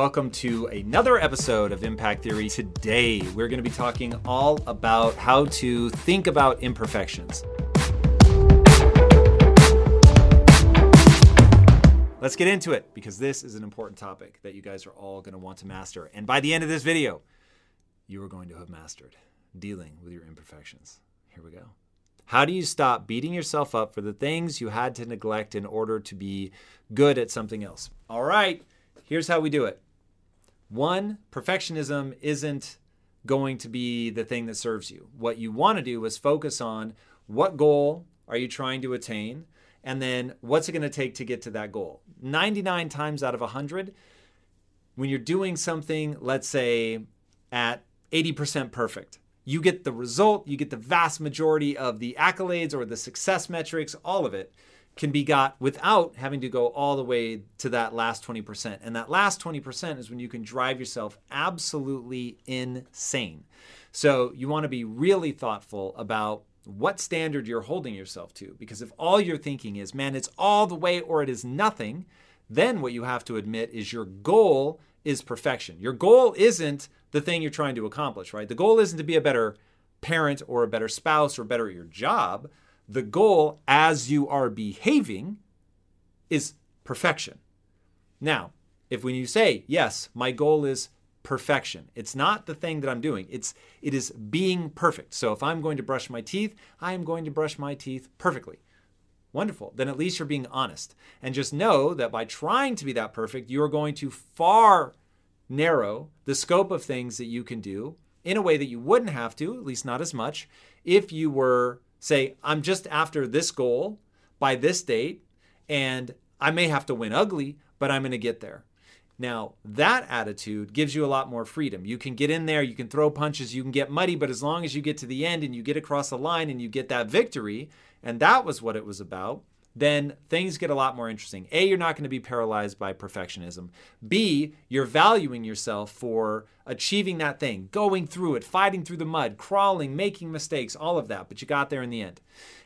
Welcome to another episode of Impact Theory. Today, we're going to be talking all about how to think about imperfections. Let's get into it because this is an important topic that you guys are all going to want to master. And by the end of this video, you are going to have mastered dealing with your imperfections. Here we go. How do you stop beating yourself up for the things you had to neglect in order to be good at something else? All right. Here's how we do it. One, perfectionism isn't going to be the thing that serves you. What you want to do is focus on what goal are you trying to attain and then what's it going to take to get to that goal. 99 times out of 100 when you're doing something, let's say at 80% perfect, you get the result, you get the vast majority of the accolades or the success metrics, all of it can be got without having to go all the way to that last 20%. And that last 20% is when you can drive yourself absolutely insane. So you want to be really thoughtful about what standard you're holding yourself to. Because if all you're thinking is, man, it's all the way or it is nothing, then what you have to admit is your goal is perfection. Your goal isn't the thing you're trying to accomplish, right? The goal isn't to be a better parent or a better spouse or better at your job the goal as you are behaving is perfection. Now, if when you say, yes, my goal is perfection, it's not the thing that I'm doing. It's it is being perfect. So if I'm going to brush my teeth, I am going to brush my teeth perfectly. Wonderful. Then at least you're being honest. And just know that by trying to be that perfect, you are going to far narrow the scope of things that you can do in a way that you wouldn't have to, at least not as much, if you were say, I'm just after this goal by this date, and I may have to win ugly, but I'm going to get there. Now, that attitude gives you a lot more freedom. You can get in there, you can throw punches, you can get muddy, but as long as you get to the end and you get across the line and you get that victory, and that was what it was about, then things get a lot more interesting. A, you're not going to be paralyzed by perfectionism. B, you're valuing yourself for achieving that thing, going through it, fighting through the mud, crawling, making mistakes, all of that, but you got there in the end.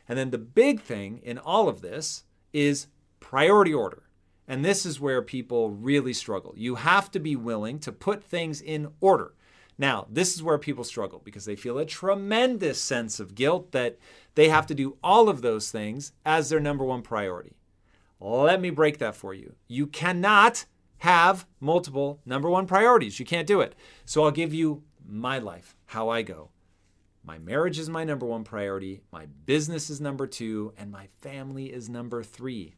And then the big thing in all of this is priority order. And this is where people really struggle. You have to be willing to put things in order. Now, this is where people struggle because they feel a tremendous sense of guilt that they have to do all of those things as their number one priority. Let me break that for you. You cannot have multiple number one priorities. You can't do it. So I'll give you my life, how I go. My marriage is my number one priority, my business is number two, and my family is number three.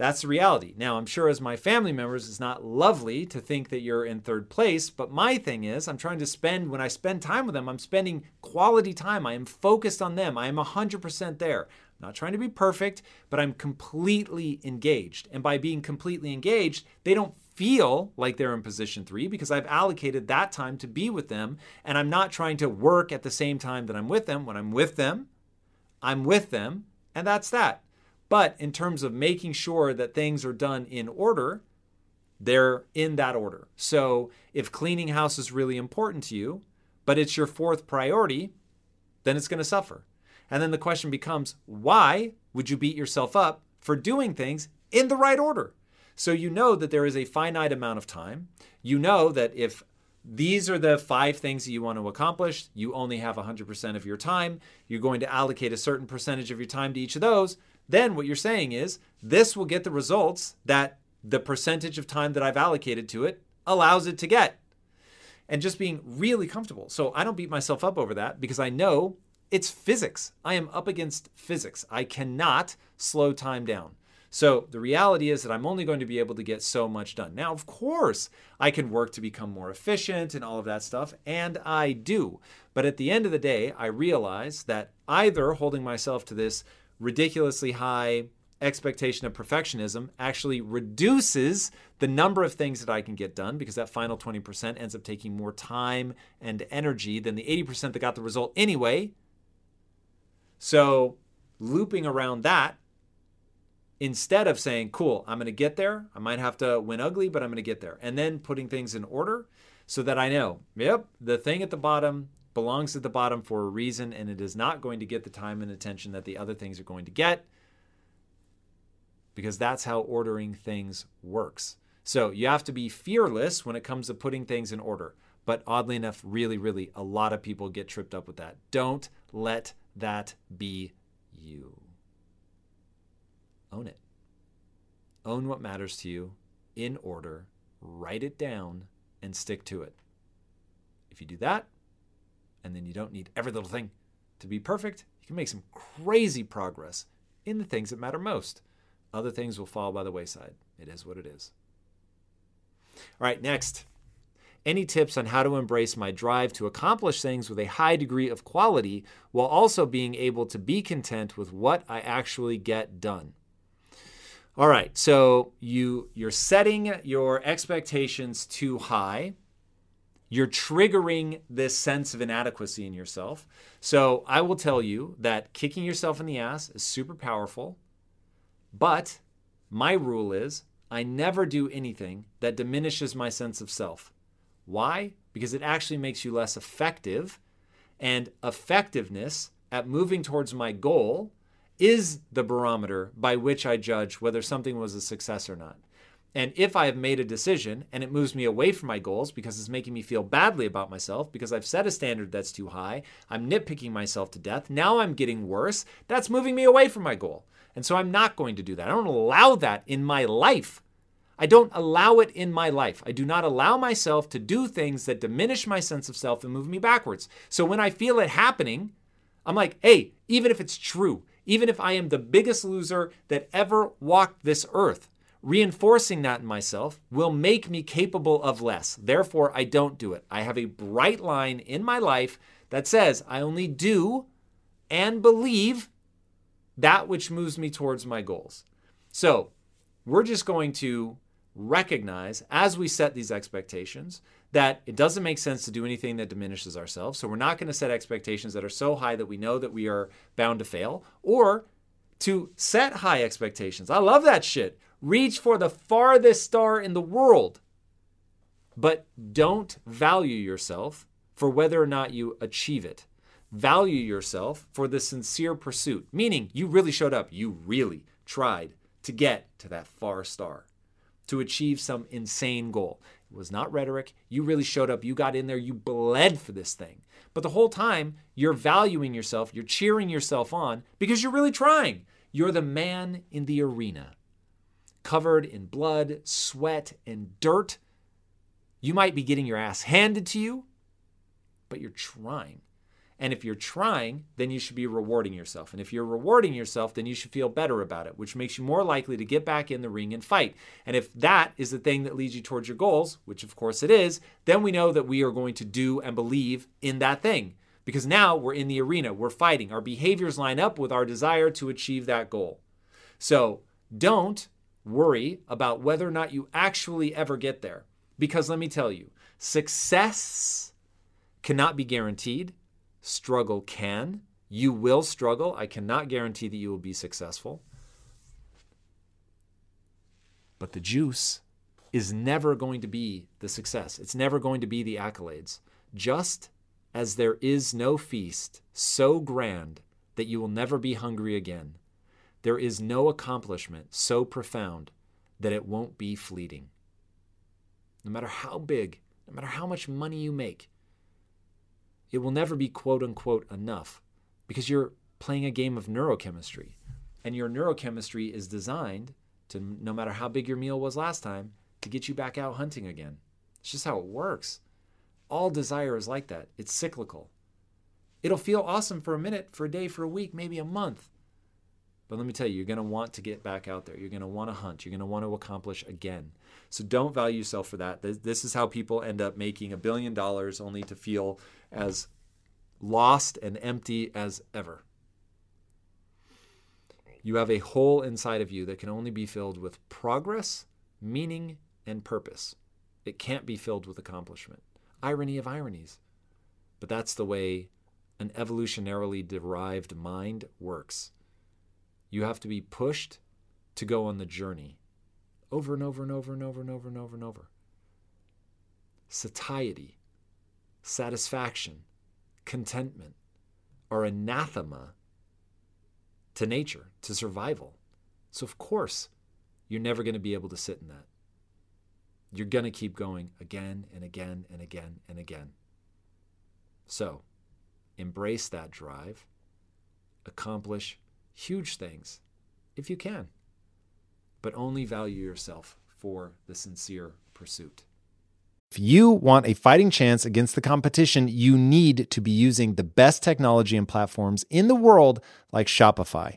That's the reality. Now, I'm sure as my family members, it's not lovely to think that you're in third place, but my thing is, I'm trying to spend, when I spend time with them, I'm spending quality time. I am focused on them. I am 100% there. I'm not trying to be perfect, but I'm completely engaged. And by being completely engaged, they don't feel like they're in position three because I've allocated that time to be with them. And I'm not trying to work at the same time that I'm with them. When I'm with them, I'm with them. And that's that. But in terms of making sure that things are done in order, they're in that order. So if cleaning house is really important to you, but it's your fourth priority, then it's going to suffer. And then the question becomes why would you beat yourself up for doing things in the right order? So you know that there is a finite amount of time. You know that if these are the five things that you want to accomplish, you only have 100% of your time. You're going to allocate a certain percentage of your time to each of those then what you're saying is this will get the results that the percentage of time that I've allocated to it allows it to get. And just being really comfortable. So I don't beat myself up over that because I know it's physics. I am up against physics. I cannot slow time down. So the reality is that I'm only going to be able to get so much done. Now, of course, I can work to become more efficient and all of that stuff, and I do. But at the end of the day, I realize that either holding myself to this ridiculously high expectation of perfectionism actually reduces the number of things that I can get done because that final 20% ends up taking more time and energy than the 80% that got the result anyway. So, looping around that, instead of saying, cool, I'm going to get there, I might have to win ugly, but I'm going to get there, and then putting things in order so that I know, yep, the thing at the bottom belongs at the bottom for a reason and it is not going to get the time and attention that the other things are going to get because that's how ordering things works. So you have to be fearless when it comes to putting things in order. But oddly enough, really, really, a lot of people get tripped up with that. Don't let that be you. Own it. Own what matters to you in order, write it down, and stick to it. If you do that, and then you don't need every little thing to be perfect, you can make some crazy progress in the things that matter most. Other things will fall by the wayside. It is what it is. All right, next. Any tips on how to embrace my drive to accomplish things with a high degree of quality while also being able to be content with what I actually get done? All right, so you you're setting your expectations too high. You're triggering this sense of inadequacy in yourself. So I will tell you that kicking yourself in the ass is super powerful. But my rule is I never do anything that diminishes my sense of self. Why? Because it actually makes you less effective. And effectiveness at moving towards my goal is the barometer by which I judge whether something was a success or not. And if I have made a decision and it moves me away from my goals because it's making me feel badly about myself, because I've set a standard that's too high, I'm nitpicking myself to death, now I'm getting worse, that's moving me away from my goal. And so I'm not going to do that. I don't allow that in my life. I don't allow it in my life. I do not allow myself to do things that diminish my sense of self and move me backwards. So when I feel it happening, I'm like, hey, even if it's true, even if I am the biggest loser that ever walked this earth, reinforcing that in myself will make me capable of less. Therefore, I don't do it. I have a bright line in my life that says I only do and believe that which moves me towards my goals. So, we're just going to recognize as we set these expectations that it doesn't make sense to do anything that diminishes ourselves. So, we're not going to set expectations that are so high that we know that we are bound to fail or to set high expectations. I love that shit. Reach for the farthest star in the world, but don't value yourself for whether or not you achieve it value yourself for the sincere pursuit, meaning you really showed up, you really tried to get to that far star, to achieve some insane goal. It was not rhetoric. You really showed up, you got in there, you bled for this thing. But the whole time, you're valuing yourself, you're cheering yourself on because you're really trying. You're the man in the arena, covered in blood, sweat, and dirt. You might be getting your ass handed to you, but you're trying. And if you're trying, then you should be rewarding yourself. And if you're rewarding yourself, then you should feel better about it, which makes you more likely to get back in the ring and fight. And if that is the thing that leads you towards your goals, which of course it is, then we know that we are going to do and believe in that thing. Because now we're in the arena, we're fighting. Our behaviors line up with our desire to achieve that goal. So don't worry about whether or not you actually ever get there. Because let me tell you, success cannot be guaranteed struggle can. You will struggle. I cannot guarantee that you will be successful. But the juice is never going to be the success, it's never going to be the accolades. Just as there is no feast so grand that you will never be hungry again, there is no accomplishment so profound that it won't be fleeting. No matter how big, no matter how much money you make, it will never be quote unquote enough because you're playing a game of neurochemistry. And your neurochemistry is designed to, no matter how big your meal was last time, to get you back out hunting again. It's just how it works. All desire is like that, it's cyclical. It'll feel awesome for a minute, for a day, for a week, maybe a month. But let me tell you, you're going to want to get back out there. You're going to want to hunt. You're going to want to accomplish again. So don't value yourself for that. This is how people end up making a billion dollars only to feel as lost and empty as ever. You have a hole inside of you that can only be filled with progress, meaning, and purpose. It can't be filled with accomplishment. Irony of ironies. But that's the way an evolutionarily derived mind works. You have to be pushed to go on the journey over and over and over and over and over and over and over. Satiety, satisfaction, contentment are anathema to nature, to survival. So, of course, you're never going to be able to sit in that. you're going to keep going again and again and again and again. So, embrace that drive, accomplish huge things if you can, but only value yourself for the sincere pursuit. If you want a fighting chance against the competition, you need to be using the best technology and platforms in the world like Shopify.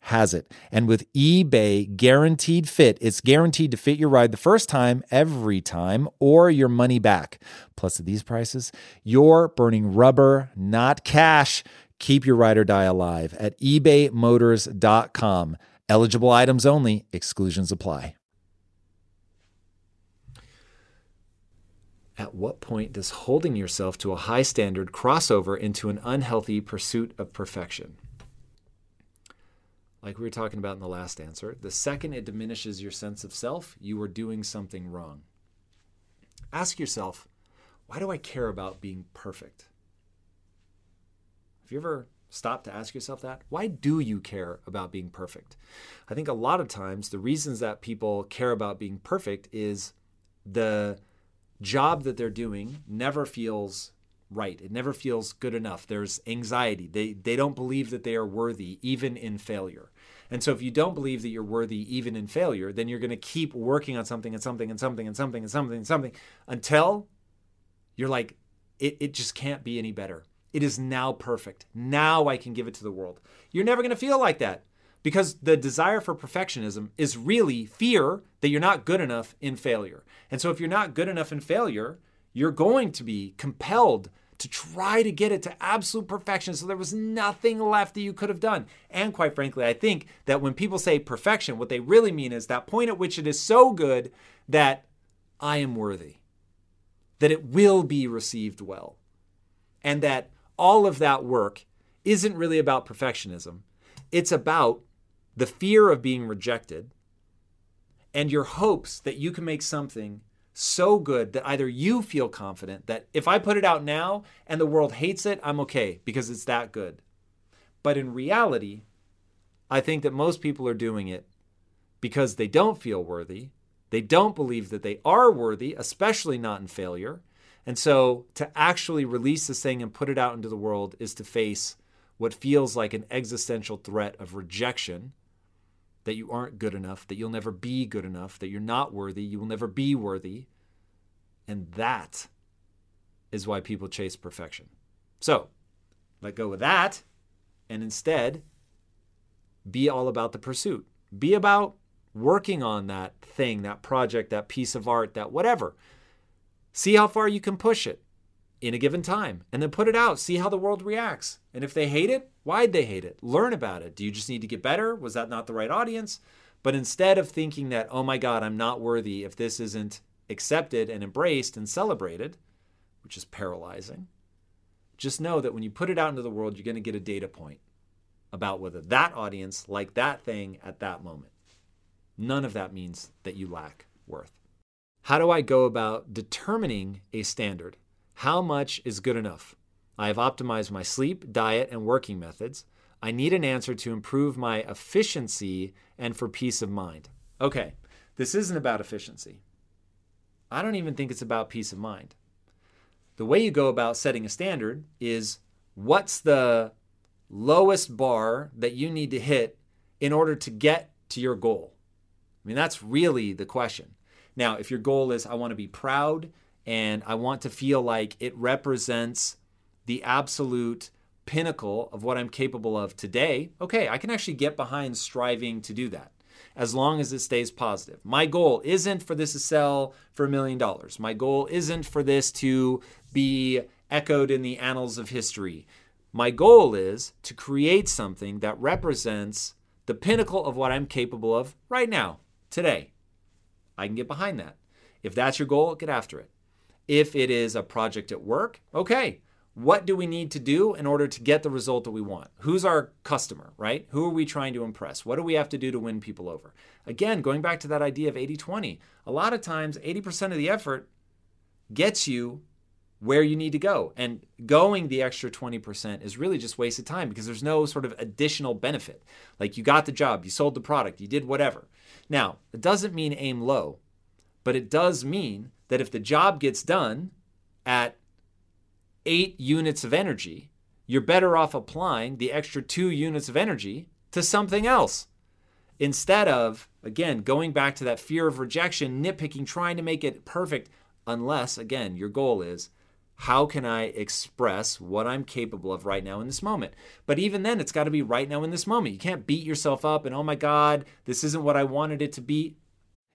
has it. And with eBay guaranteed fit, it's guaranteed to fit your ride the first time, every time, or your money back. Plus, at these prices, you're burning rubber, not cash. Keep your ride or die alive at ebaymotors.com. Eligible items only, exclusions apply. At what point does holding yourself to a high standard cross over into an unhealthy pursuit of perfection? Like we were talking about in the last answer, the second it diminishes your sense of self, you are doing something wrong. Ask yourself, why do I care about being perfect? Have you ever stopped to ask yourself that? Why do you care about being perfect? I think a lot of times the reasons that people care about being perfect is the job that they're doing never feels right. It never feels good enough. There's anxiety. They they don't believe that they are worthy even in failure. And so if you don't believe that you're worthy even in failure, then you're going to keep working on something and something and something and something and something and something until you're like it it just can't be any better. It is now perfect. Now I can give it to the world. You're never going to feel like that because the desire for perfectionism is really fear that you're not good enough in failure. And so if you're not good enough in failure, you're going to be compelled to try to get it to absolute perfection so there was nothing left that you could have done. And quite frankly, I think that when people say perfection, what they really mean is that point at which it is so good that I am worthy, that it will be received well, and that all of that work isn't really about perfectionism. It's about the fear of being rejected and your hopes that you can make something so good that either you feel confident that if I put it out now and the world hates it, I'm okay because it's that good. But in reality, I think that most people are doing it because they don't feel worthy. They don't believe that they are worthy, especially not in failure. And so to actually release this thing and put it out into the world is to face what feels like an existential threat of rejection that you aren't good enough, that you'll never be good enough, that you're not worthy, you will never be worthy. And that is why people chase perfection. So let go of that and instead be all about the pursuit. Be about working on that thing, that project, that piece of art, that whatever. See how far you can push it in a given time and then put it out. See how the world reacts. And if they hate it, why'd they hate it? Learn about it. Do you just need to get better? Was that not the right audience? But instead of thinking that, oh my God, I'm not worthy if this isn't accepted and embraced and celebrated, which is paralyzing, just know that when you put it out into the world, you're going to get a data point about whether that audience liked that thing at that moment. None of that means that you lack worth. How do I go about determining a standard? How much is good enough? I have optimized my sleep, diet, and working methods. I need an answer to improve my efficiency and for peace of mind. Okay, this isn't about efficiency. I don't even think it's about peace of mind. The way you go about setting a standard is what's the lowest bar that you need to hit in order to get to your goal? I mean, that's really the question. Now, if your goal is, I want to be proud and I want to feel like it represents the absolute pinnacle of what I'm capable of today, okay, I can actually get behind striving to do that as long as it stays positive. My goal isn't for this to sell for a million dollars. My goal isn't for this to be echoed in the annals of history. My goal is to create something that represents the pinnacle of what I'm capable of right now, today. I can get behind that. If that's your goal, get after it. If it is a project at work, okay, what do we need to do in order to get the result that we want? Who's our customer, right? Who are we trying to impress? What do we have to do to win people over? Again, going back to that idea of 80 20, a lot of times 80% of the effort gets you where you need to go. And going the extra 20% is really just wasted time because there's no sort of additional benefit. Like you got the job, you sold the product, you did whatever. Now, it doesn't mean aim low, but it does mean that if the job gets done at eight units of energy, you're better off applying the extra two units of energy to something else. Instead of, again, going back to that fear of rejection, nitpicking, trying to make it perfect, unless, again, your goal is how can I express what I'm capable of right now in this moment? But even then, it's got to be right now in this moment. You can't beat yourself up and, oh my God, this isn't what I wanted it to be.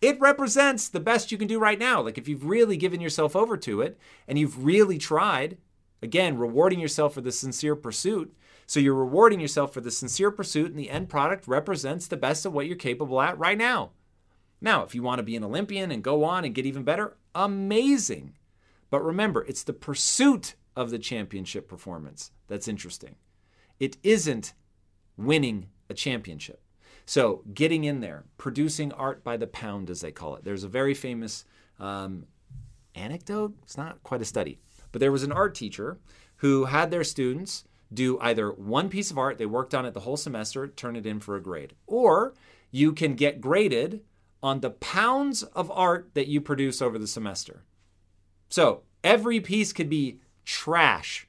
It represents the best you can do right now. Like if you've really given yourself over to it and you've really tried, again, rewarding yourself for the sincere pursuit. So you're rewarding yourself for the sincere pursuit, and the end product represents the best of what you're capable at right now. Now, if you want to be an Olympian and go on and get even better, amazing. But remember, it's the pursuit of the championship performance that's interesting. It isn't winning a championship. So, getting in there, producing art by the pound, as they call it. There's a very famous um, anecdote. It's not quite a study, but there was an art teacher who had their students do either one piece of art, they worked on it the whole semester, turn it in for a grade, or you can get graded on the pounds of art that you produce over the semester. So, every piece could be trash,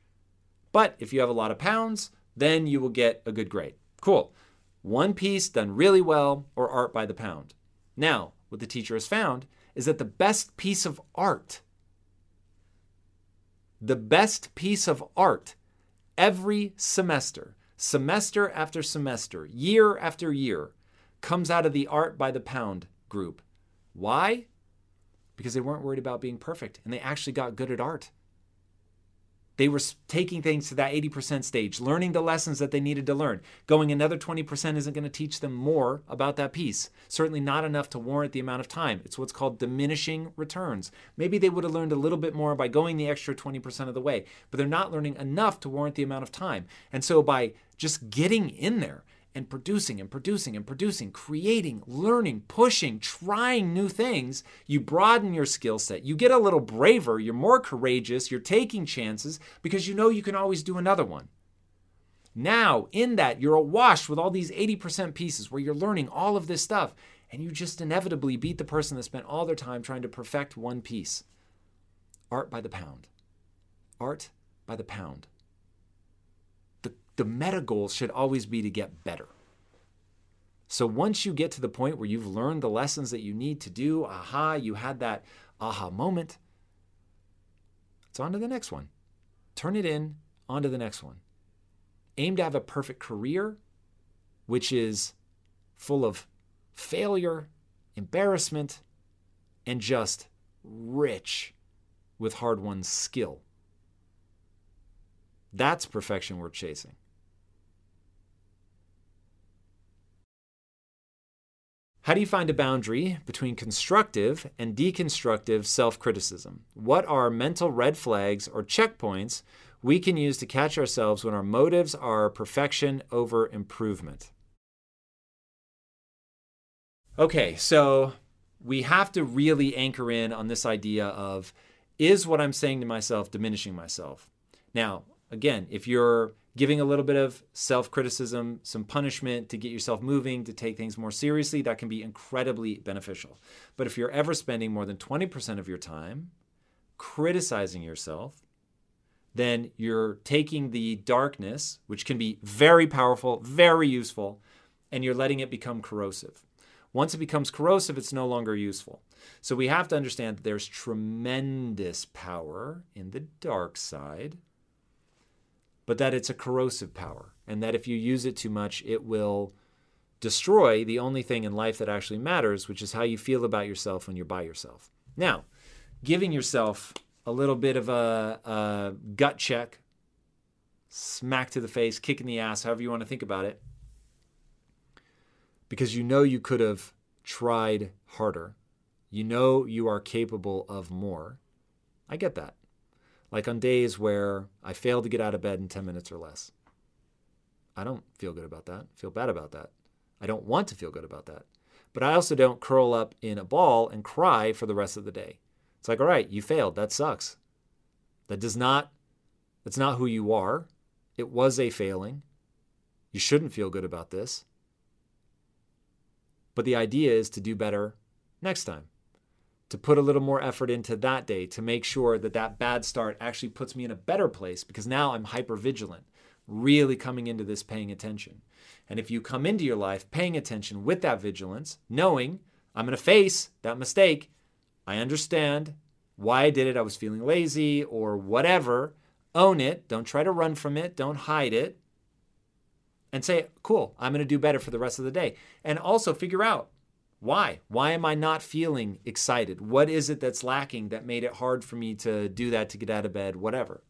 but if you have a lot of pounds, then you will get a good grade. Cool. One piece done really well or art by the pound. Now, what the teacher has found is that the best piece of art, the best piece of art every semester, semester after semester, year after year, comes out of the art by the pound group. Why? Because they weren't worried about being perfect and they actually got good at art. They were taking things to that 80% stage, learning the lessons that they needed to learn. Going another 20% isn't going to teach them more about that piece. Certainly not enough to warrant the amount of time. It's what's called diminishing returns. Maybe they would have learned a little bit more by going the extra 20% of the way, but they're not learning enough to warrant the amount of time. And so by just getting in there, and producing and producing and producing, creating, learning, pushing, trying new things, you broaden your skill set. You get a little braver, you're more courageous, you're taking chances because you know you can always do another one. Now, in that, you're awash with all these 80% pieces where you're learning all of this stuff, and you just inevitably beat the person that spent all their time trying to perfect one piece. Art by the pound. Art by the pound. The, meta goal should always be to get better. So once you get to the point where you've learned the lessons that you need to do, aha, you had that aha moment, it's on to the next one. Turn it in, on to the next one. Aim to have a perfect career, which is full of failure, embarrassment, and just rich with hard won skill. That's perfection worth chasing. How do you find a boundary between constructive and deconstructive self criticism? What are mental red flags or checkpoints we can use to catch ourselves when our motives are perfection over improvement? Okay, so we have to really anchor in on this idea of is what I'm saying to myself diminishing myself? Now, again, if you're giving a little bit of self criticism, some punishment to get yourself moving, to take things more seriously, that can be incredibly beneficial. But if you're ever spending more than 20% of your time criticizing yourself, then you're taking the darkness, which can be very powerful, very useful, and you're letting it become corrosive. Once it becomes corrosive, it's no longer useful. So we have to understand that there's tremendous power in the dark side but that it's a corrosive power, and that if you use it too much, it will destroy the only thing in life that actually matters, which is how you feel about yourself when you're by yourself. Now, giving yourself a little bit of a, a gut check, smack to the face, kick in the ass, however you want to think about it, because you know you could have tried harder. You know you are capable of more. I get that like on days where I fail to get out of bed in 10 minutes or less. I don't feel good about that. Feel bad about that. I don't want to feel good about that. But I also don't curl up in a ball and cry for the rest of the day. It's like, all right, you failed. That sucks. That does not, that's not who you are. It was a failing. You shouldn't feel good about this. But the idea is to do better next time to put a little more effort into that day to make sure that that bad start actually puts me in a better place because now I'm hyper vigilant, really coming into this paying attention. And if you come into your life paying attention with that vigilance, knowing I'm going to face that mistake, I understand why I did it. I was feeling lazy or whatever. Own it. Don't try to run from it. Don't hide it. And say, cool, I'm going to do better for the rest of the day. And also figure out why? Why am I not feeling excited? What is it that's lacking that made it hard for me to do that, to get out of bed, whatever?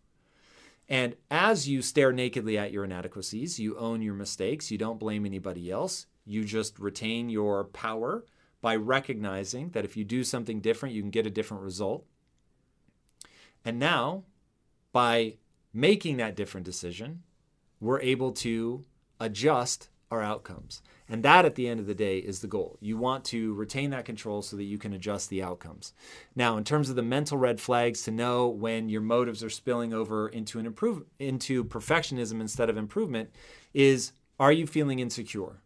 And as you stare nakedly at your inadequacies, you own your mistakes, you don't blame anybody else, you just retain your power by recognizing that if you do something different, you can get a different result. And now, by making that different decision, we're able to adjust our outcomes. And that, at the end of the day, is the goal. You want to retain that control so that you can adjust the outcomes. Now, in terms of the mental red flags to know when your motives are spilling over into an improve into perfectionism instead of improvement, is are you feeling insecure?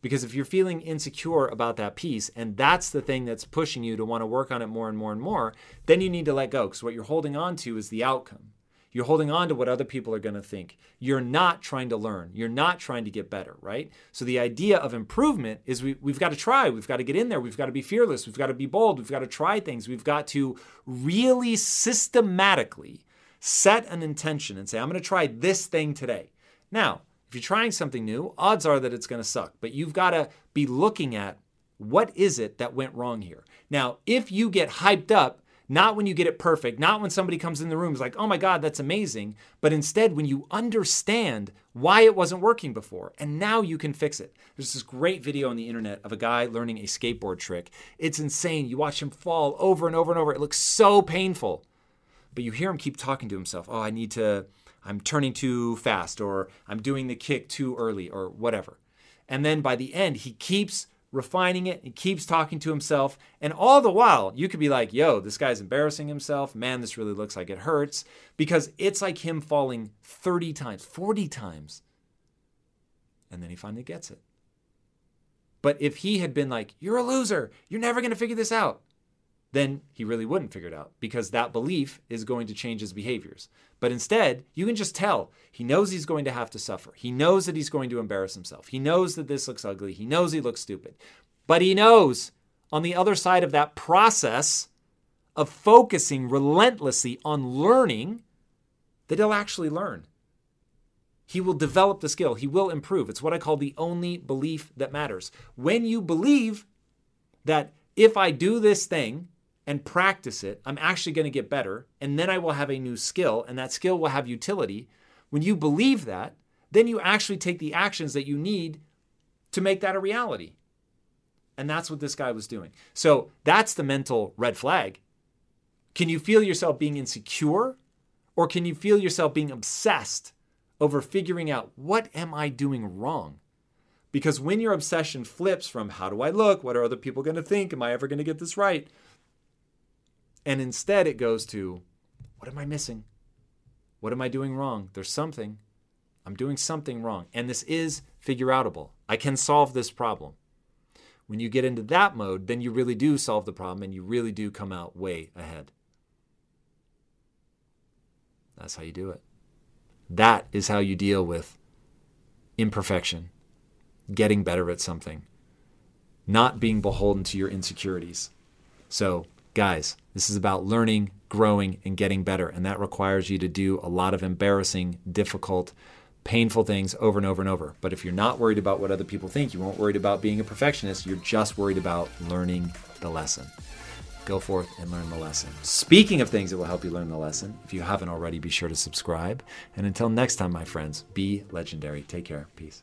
Because if you're feeling insecure about that piece, and that's the thing that's pushing you to want to work on it more and more and more, then you need to let go. Because what you're holding on to is the outcome. You're holding on to what other people are going to think. You're not trying to learn. You're not trying to get better, right? So the idea of improvement is we, we've got to try. We've got to get in there. We've got to be fearless. We've got to be bold. We've got to try things. We've got to really systematically set an intention and say, I'm going to try this thing today. Now, if you're trying something new, odds are that it's going to suck, but you've got to be looking at what is it that went wrong here. Now, if you get hyped up not when you get it perfect, not when somebody comes in the room is like, oh my God, that's amazing, but instead when you understand why it wasn't working before and now you can fix it. There's this great video on the internet of a guy learning a skateboard trick. It's insane. You watch him fall over and over and over. It looks so painful. But you hear him keep talking to himself, oh, I need to, I'm turning too fast, or I'm doing the kick too early, or whatever. And then by the end, he keeps refining it. He keeps talking to himself. And all the while, you could be like, yo, this guy's embarrassing himself. Man, this really looks like it hurts. Because it's like him falling 30 times, 40 times And then he finally gets it. But if he had been like, You're a loser, you're never going to figure this out, then he really wouldn't figure it out because that belief is going to change his behaviors. But instead, you can just tell he knows he's going to have to suffer. He knows that he's going to embarrass himself. He knows that this looks ugly. He knows he looks stupid. But he knows on the other side of that process of focusing relentlessly on learning that he'll actually learn. He will develop the skill. He will improve. It's what I call the only belief that matters. When you believe that if I do this thing, and practice it, I'm actually going to get better. And then I will have a new skill, and that skill will have utility. When you believe that, then you actually take the actions that you need to make that a reality. And that's what this guy was doing. So that's the mental red flag. Can you feel yourself being insecure? Or can you feel yourself being obsessed over figuring out what am I doing wrong? Because when your obsession flips from how do I look? What are other people going to think? Am I ever going to get this right? And instead, it goes to what am I missing? What am I doing wrong? There's something. I'm doing something wrong. And this is figure outable. I can solve this problem. When you get into that mode, then you really do solve the problem and you really do come out way ahead. That's how you do it. That is how you deal with imperfection, getting better at something, not being beholden to your insecurities. So, Guys, this is about learning, growing, and getting better. And that requires you to do a lot of embarrassing, difficult, painful things over and over and over. But if you're not worried about what other people think, you won't worried about being a perfectionist, you're just worried about learning the lesson. Go forth and learn the lesson. Speaking of things that will help you learn the lesson, if you haven't already, be sure to subscribe. And until next time, my friends, be legendary. Take care. Peace.